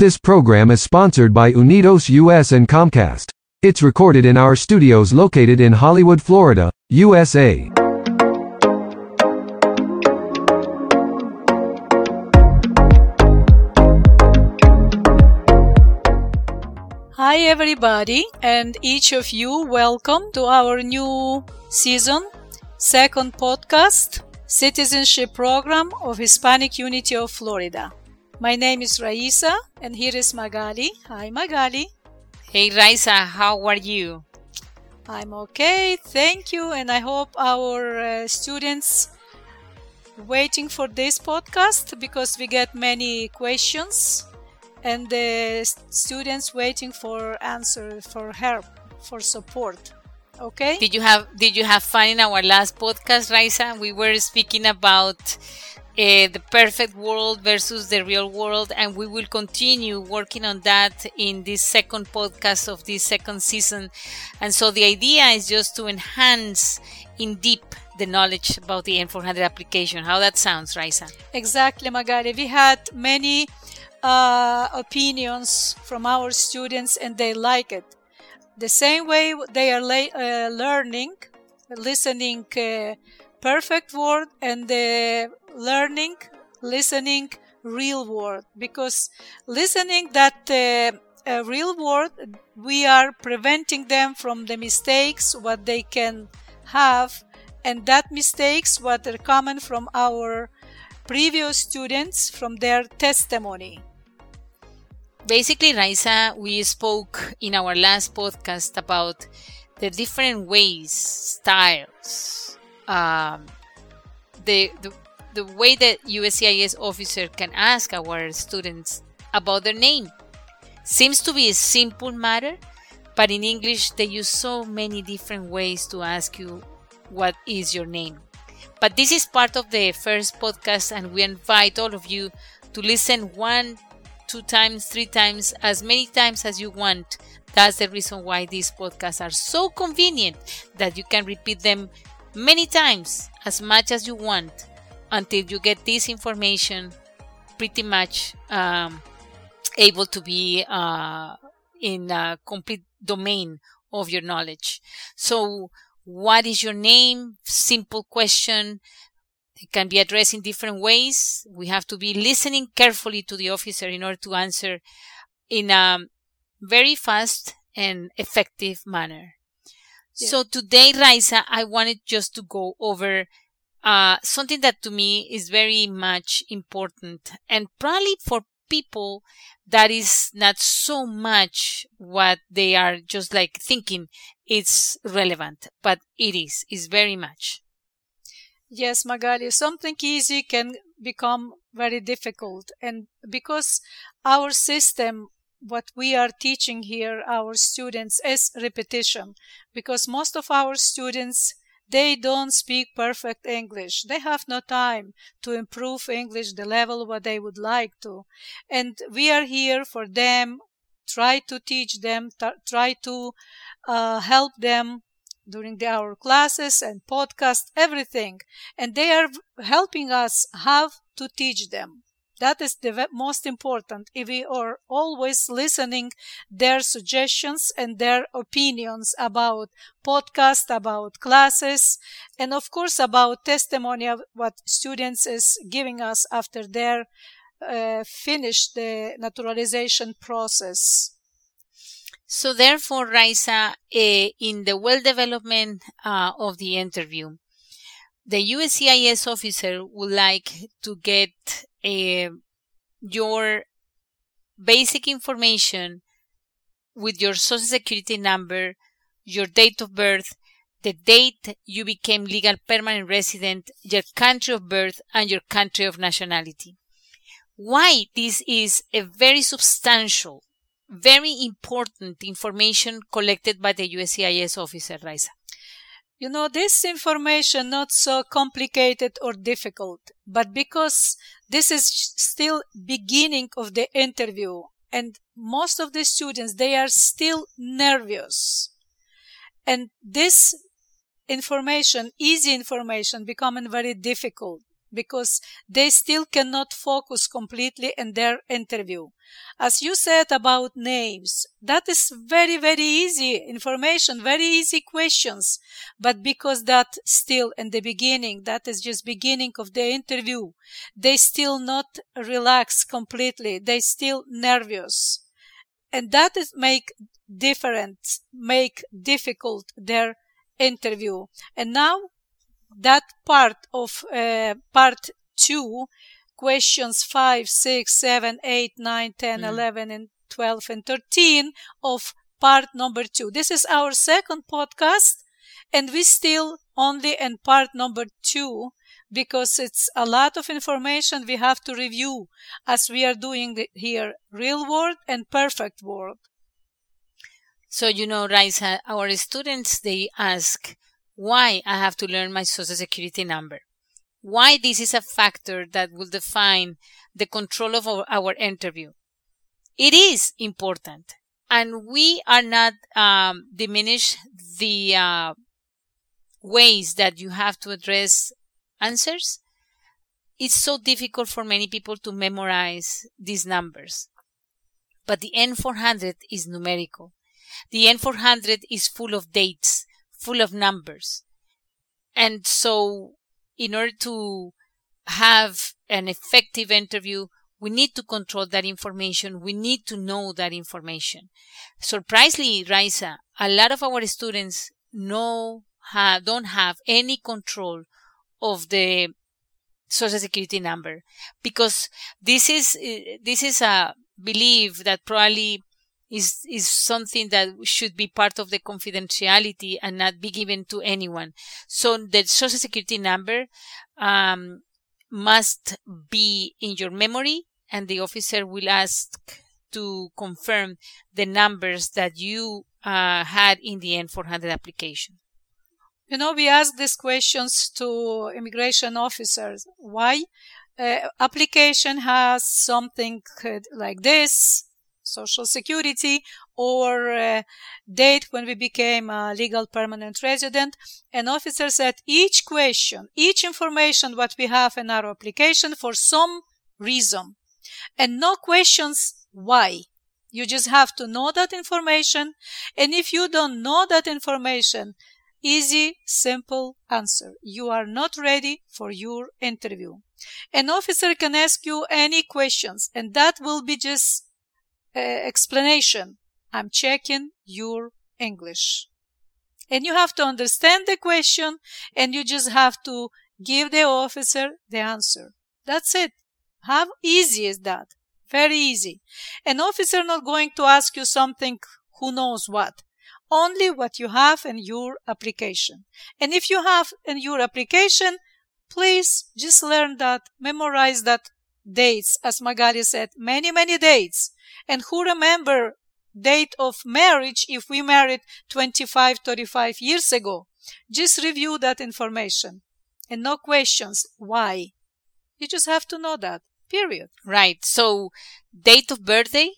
This program is sponsored by Unidos US and Comcast. It's recorded in our studios located in Hollywood, Florida, USA. Hi, everybody, and each of you, welcome to our new season, second podcast, Citizenship Program of Hispanic Unity of Florida. My name is Raisa, and here is Magali. Hi, Magali. Hey, Raisa, how are you? I'm okay, thank you, and I hope our uh, students waiting for this podcast because we get many questions and the students waiting for answer for help for support okay Did you have Did you have fun in our last podcast, Raisa? We were speaking about uh, the perfect world versus the real world, and we will continue working on that in this second podcast of this second season. And so the idea is just to enhance in deep the knowledge about the N400 application. How that sounds, Raisa? exactly magali we had many uh, opinions from our students and they like it the same way they are la- uh, learning listening uh, perfect word and the learning listening real word. Because listening that uh, uh, real word we are preventing them from the mistakes what they can have. And that mistakes what are common from our previous students from their testimony. Basically, Raisa, we spoke in our last podcast about the different ways, styles, um, the, the the way that USCIS officer can ask our students about their name. Seems to be a simple matter, but in English they use so many different ways to ask you what is your name. But this is part of the first podcast, and we invite all of you to listen one two times, three times, as many times as you want. That's the reason why these podcasts are so convenient that you can repeat them many times, as much as you want, until you get this information pretty much um, able to be uh, in a complete domain of your knowledge. So, what is your name? Simple question. It can be addressed in different ways. We have to be listening carefully to the officer in order to answer in a very fast and effective manner. Yeah. So today, Raisa, I wanted just to go over uh, something that to me is very much important and probably for people that is not so much what they are just like thinking it's relevant, but it is, is very much. Yes, Magali, something easy can become very difficult. And because our system, what we are teaching here, our students, is repetition. Because most of our students, they don't speak perfect English. They have no time to improve English the level what they would like to. And we are here for them, try to teach them, t- try to uh, help them during the, our classes and podcast, everything. And they are helping us how to teach them. That is the most important. If we are always listening their suggestions and their opinions about podcast, about classes, and of course about testimony of what students is giving us after their uh, finish the naturalization process. So therefore, Raisa, eh, in the well development uh, of the interview, the USCIS officer would like to get eh, your basic information with your social security number, your date of birth, the date you became legal permanent resident, your country of birth, and your country of nationality. Why this is a very substantial very important information collected by the USCIS officer, Raisa. You know, this information not so complicated or difficult, but because this is still beginning of the interview and most of the students, they are still nervous. And this information, easy information, becoming very difficult because they still cannot focus completely in their interview. As you said about names, that is very, very easy information, very easy questions. But because that still in the beginning, that is just beginning of the interview, they still not relax completely. They still nervous. And that is make different, make difficult their interview. And now that part of uh, part two, questions 5, 6, 7, 8, 9, 10, mm. 11, and 12, and 13 of part number two. This is our second podcast, and we still only in part number two because it's a lot of information we have to review as we are doing here real world and perfect world. So, you know, Raisa, our students, they ask, why I have to learn my social security number, why this is a factor that will define the control of our, our interview. It is important, and we are not um, diminish the uh, ways that you have to address answers. It's so difficult for many people to memorize these numbers. But the N400 is numerical. The N400 is full of dates full of numbers. And so, in order to have an effective interview, we need to control that information. We need to know that information. Surprisingly, Raisa, a lot of our students know, have, don't have any control of the social security number because this is, eh, this is a belief that probably is is something that should be part of the confidentiality and not be given to anyone. So the social security number um, must be in your memory, and the officer will ask to confirm the numbers that you uh, had in the N400 application. You know, we ask these questions to immigration officers. Why? Uh, application has something like this social security or uh, date when we became a legal permanent resident. An officer said each question, each information what we have in our application for some reason and no questions why. You just have to know that information. And if you don't know that information, easy, simple answer. You are not ready for your interview. An officer can ask you any questions and that will be just uh, explanation. I'm checking your English. And you have to understand the question and you just have to give the officer the answer. That's it. How easy is that? Very easy. An officer not going to ask you something who knows what. Only what you have in your application. And if you have in your application, please just learn that, memorize that dates, as Magali said, many, many dates. And who remember date of marriage if we married 25, 35 years ago? Just review that information and no questions. Why? You just have to know that. Period. Right. So, date of birthday.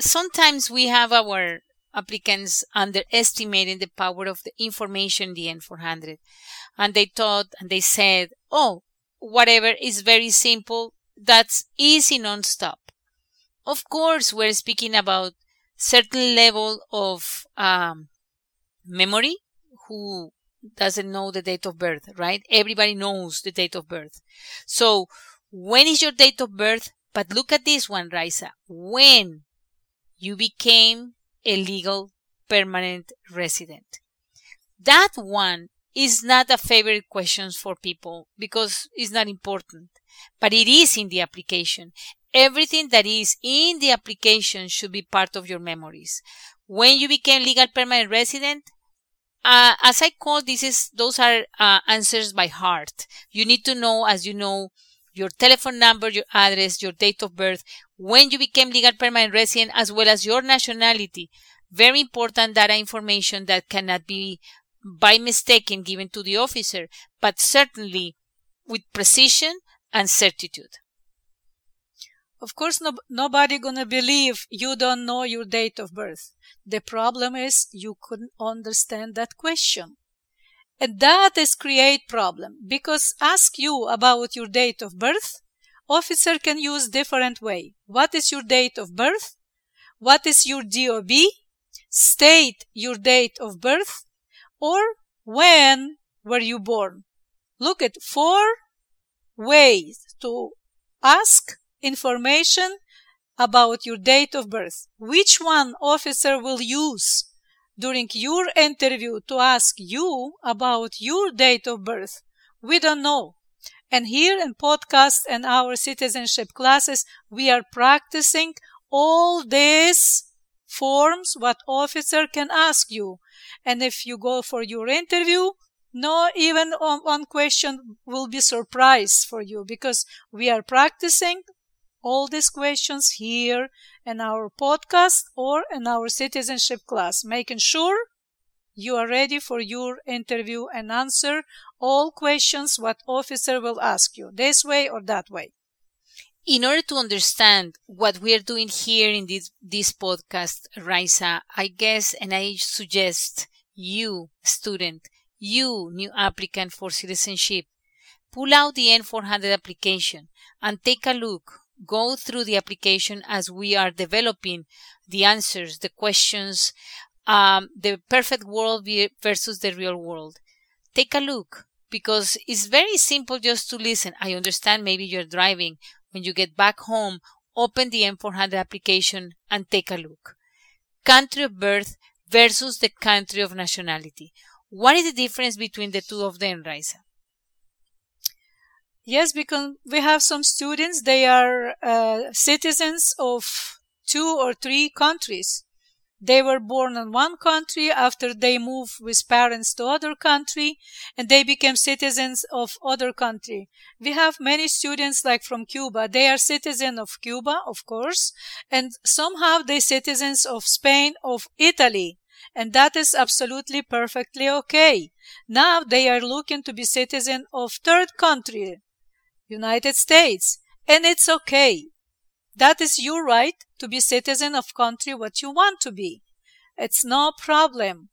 Sometimes we have our applicants underestimating the power of the information in the N400. And they thought and they said, oh, whatever is very simple. That's easy non-stop. Of course, we're speaking about certain level of um, memory. Who doesn't know the date of birth, right? Everybody knows the date of birth. So, when is your date of birth? But look at this one, Raisa. When you became a legal permanent resident. That one is not a favorite question for people because it's not important, but it is in the application everything that is in the application should be part of your memories. When you became legal permanent resident, uh, as I call this is those are uh, answers by heart. You need to know, as you know, your telephone number, your address, your date of birth, when you became legal permanent resident, as well as your nationality. Very important data information that cannot be by mistake given to the officer, but certainly with precision and certitude. Of course, no, nobody gonna believe you don't know your date of birth. The problem is you couldn't understand that question. And that is create problem because ask you about your date of birth, officer can use different way. What is your date of birth? What is your DOB? State your date of birth or when were you born? Look at four ways to ask information about your date of birth. Which one officer will use during your interview to ask you about your date of birth? We don't know. And here in podcast and our citizenship classes, we are practicing all these forms what officer can ask you. And if you go for your interview, no even one question will be surprise for you because we are practicing all these questions here in our podcast or in our citizenship class, making sure you are ready for your interview and answer all questions what officer will ask you, this way or that way. In order to understand what we are doing here in this, this podcast, Raisa, I guess and I suggest you, student, you, new applicant for citizenship, pull out the N400 application and take a look go through the application as we are developing the answers, the questions, um, the perfect world versus the real world. Take a look because it's very simple just to listen. I understand maybe you're driving. When you get back home, open the N400 application and take a look. Country of birth versus the country of nationality. What is the difference between the two of them, Raisa? Yes, because we have some students, they are uh, citizens of two or three countries. They were born in one country after they moved with parents to other country and they became citizens of other country. We have many students like from Cuba. They are citizens of Cuba, of course, and somehow they citizens of Spain, of Italy. And that is absolutely perfectly okay. Now they are looking to be citizen of third country, United States. And it's okay. That is your right to be citizen of country what you want to be. It's no problem.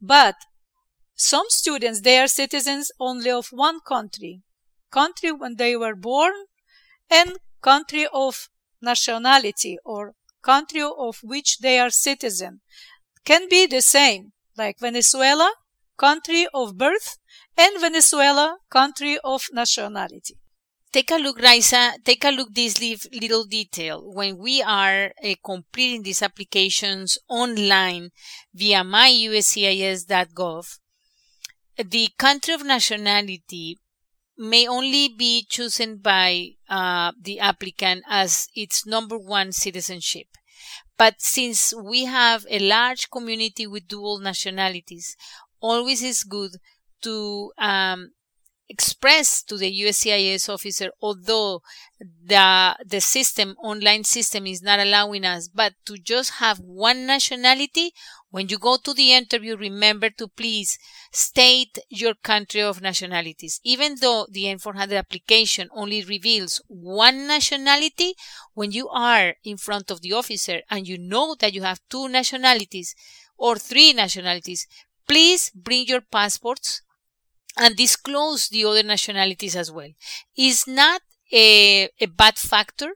But some students, they are citizens only of one country. Country when they were born and country of nationality or country of which they are citizen. Can be the same, like Venezuela, country of birth, and Venezuela, country of nationality. Take a look, Raisa, take a look this little detail. When we are uh, completing these applications online via myuscis.gov, the country of nationality may only be chosen by uh, the applicant as its number one citizenship. But since we have a large community with dual nationalities, always is good to um, express to the USCIS officer, although the, the system, online system is not allowing us, but to just have one nationality, when you go to the interview, remember to please state your country of nationalities. Even though the N400 application only reveals one nationality, when you are in front of the officer and you know that you have two nationalities or three nationalities, please bring your passports and disclose the other nationalities as well. Is not a, a bad factor,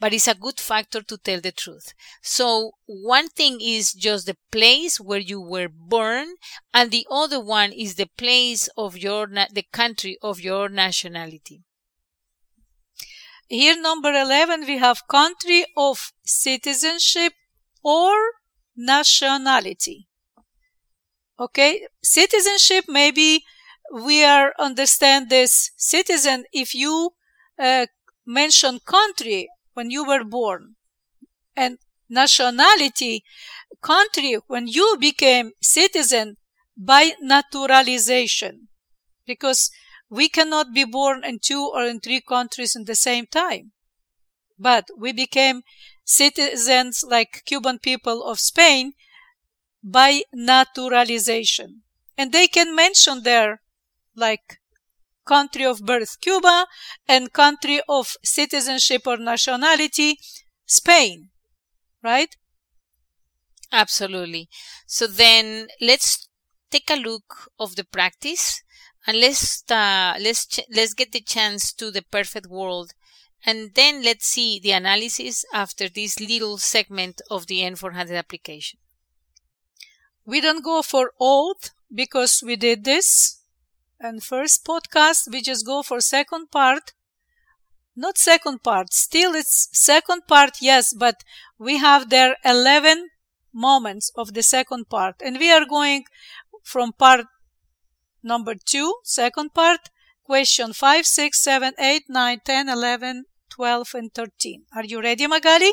but it's a good factor to tell the truth. So one thing is just the place where you were born, and the other one is the place of your, the country of your nationality. Here, number 11, we have country of citizenship or nationality. Okay, citizenship may be we are understand this citizen if you uh, mention country when you were born and nationality country when you became citizen by naturalization. Because we cannot be born in two or in three countries in the same time. But we became citizens like cuban people of spain by naturalization. And they can mention their like country of birth Cuba and country of citizenship or nationality Spain, right? Absolutely. So then let's take a look of the practice and let's uh, let's ch- let's get the chance to the perfect world and then let's see the analysis after this little segment of the N400 application. We don't go for oath because we did this. And first podcast, we just go for second part. Not second part, still it's second part, yes, but we have there 11 moments of the second part. And we are going from part number two, second part, question 5, 6, 7, 8, 9, 10, 11, 12, and 13. Are you ready, Magali?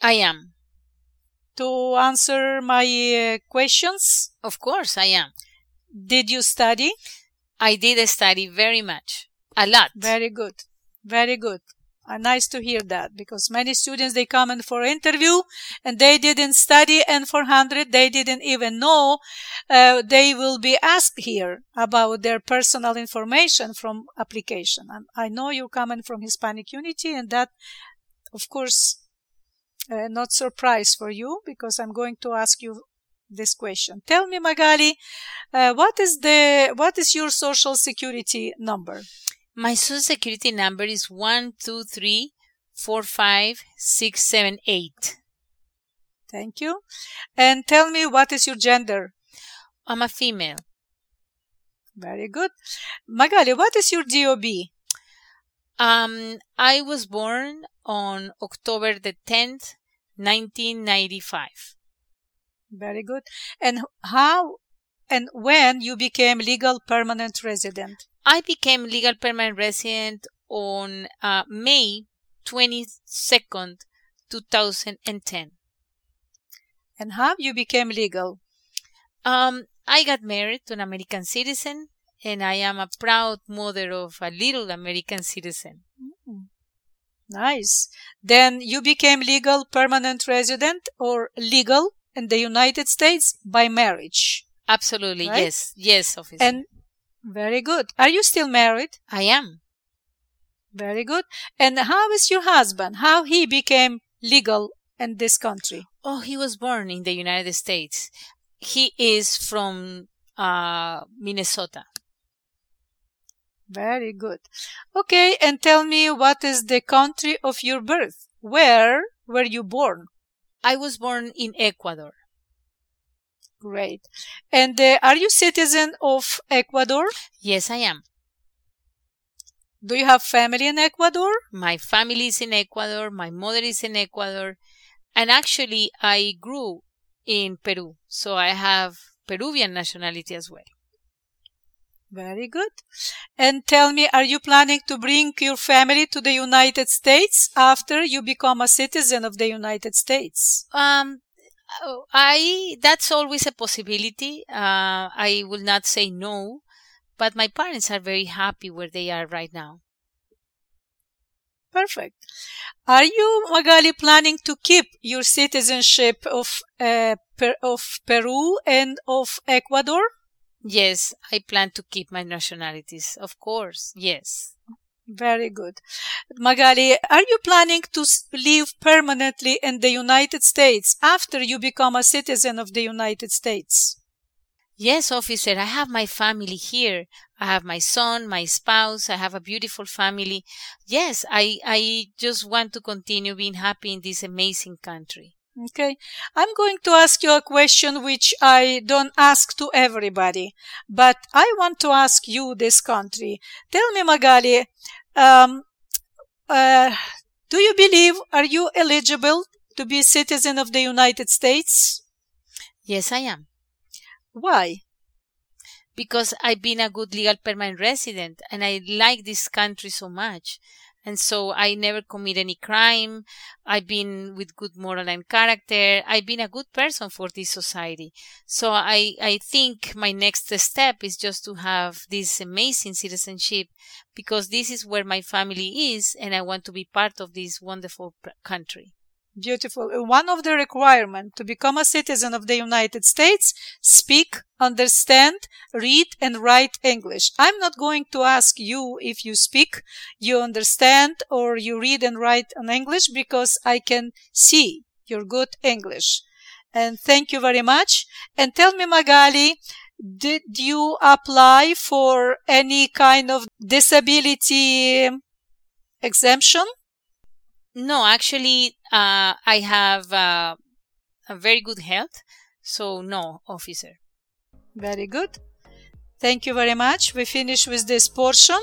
I am. To answer my uh, questions? Of course, I am. Did you study? I did study very much. A lot. Very good. Very good. Uh, nice to hear that because many students they come in for interview and they didn't study N400 they didn't even know uh, they will be asked here about their personal information from application and i know you're coming from hispanic unity and that of course uh, not surprise for you because i'm going to ask you this question tell me magali uh, what is the what is your social security number my social security number is one two three four five six seven eight. Thank you. And tell me what is your gender? I'm a female. Very good. Magali, what is your DOB? Um, I was born on October the 10th, 1995. Very good. And how and when you became legal permanent resident? I became legal permanent resident on uh, May 22nd, 2010. And how you became legal? Um, I got married to an American citizen, and I am a proud mother of a little American citizen. Mm-hmm. Nice. Then you became legal permanent resident or legal in the United States by marriage. Absolutely, right? yes, yes, officer. And very good. Are you still married? I am. Very good. And how is your husband? How he became legal in this country? Oh, he was born in the United States. He is from uh, Minnesota. Very good. Okay, and tell me what is the country of your birth? Where were you born? I was born in Ecuador. Great. And uh, are you citizen of Ecuador? Yes, I am. Do you have family in Ecuador? My family is in Ecuador. My mother is in Ecuador. And actually, I grew in Peru. So I have Peruvian nationality as well. Very good. And tell me, are you planning to bring your family to the United States after you become a citizen of the United States? Um, I that's always a possibility. Uh, I will not say no, but my parents are very happy where they are right now. Perfect. Are you, Magali, planning to keep your citizenship of uh, per, of Peru and of Ecuador? Yes, I plan to keep my nationalities. Of course, yes. Very good. Magali, are you planning to live permanently in the United States after you become a citizen of the United States? Yes, officer, I have my family here. I have my son, my spouse, I have a beautiful family. Yes, I, I just want to continue being happy in this amazing country. Okay. I'm going to ask you a question which I don't ask to everybody, but I want to ask you this country. Tell me, Magali, um, uh, do you believe, are you eligible to be a citizen of the United States? Yes, I am. Why? Because I've been a good legal permanent resident and I like this country so much. And so I never commit any crime. I've been with good moral and character. I've been a good person for this society. So I, I think my next step is just to have this amazing citizenship because this is where my family is and I want to be part of this wonderful country. Beautiful. Uh, one of the requirements to become a citizen of the United States, speak, understand, read, and write English. I'm not going to ask you if you speak, you understand, or you read and write in English because I can see your good English. And thank you very much. And tell me, Magali, did you apply for any kind of disability exemption? No, actually, uh, I have uh, a very good health, so no, officer. Very good. Thank you very much. We finish with this portion.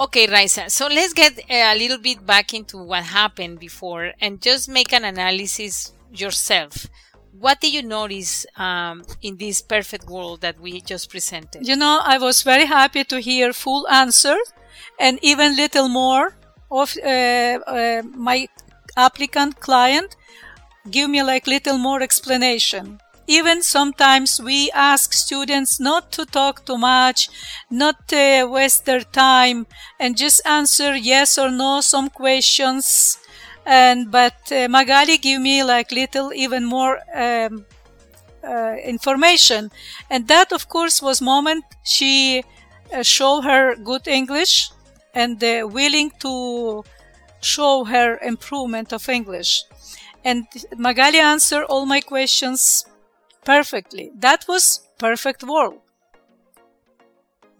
Okay, Raisa. So let's get a little bit back into what happened before and just make an analysis yourself. What did you notice um, in this perfect world that we just presented? You know, I was very happy to hear full answer and even little more of uh, uh, my applicant client give me like little more explanation. Even sometimes we ask students not to talk too much, not uh, waste their time, and just answer yes or no some questions. And but uh, Magali give me like little even more um, uh, information, and that of course was moment she uh, show her good English and uh, willing to show her improvement of English. And Magali answered all my questions perfectly. That was perfect world.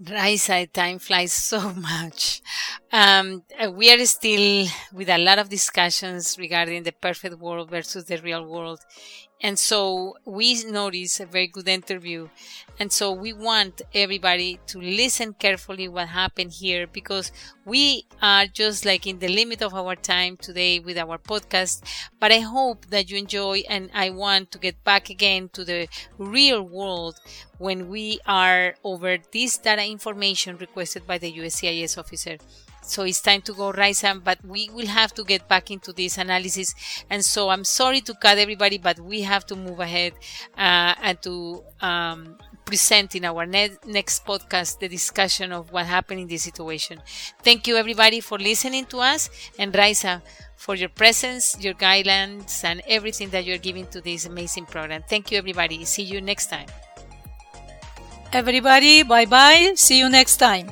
Raisa, time flies so much. Um, uh, we are still with a lot of discussions regarding the perfect world versus the real world. And so we notice a very good interview. And so we want everybody to listen carefully what happened here because we are just like in the limit of our time today with our podcast. But I hope that you enjoy and I want to get back again to the real world when we are over this data information requested by the USCIS officer. So it's time to go, Raisa, but we will have to get back into this analysis. And so I'm sorry to cut everybody, but we have to move ahead uh, and to um, present in our ne- next podcast the discussion of what happened in this situation. Thank you, everybody, for listening to us. And Raisa, for your presence, your guidelines, and everything that you're giving to this amazing program. Thank you, everybody. See you next time. Everybody, bye bye. See you next time.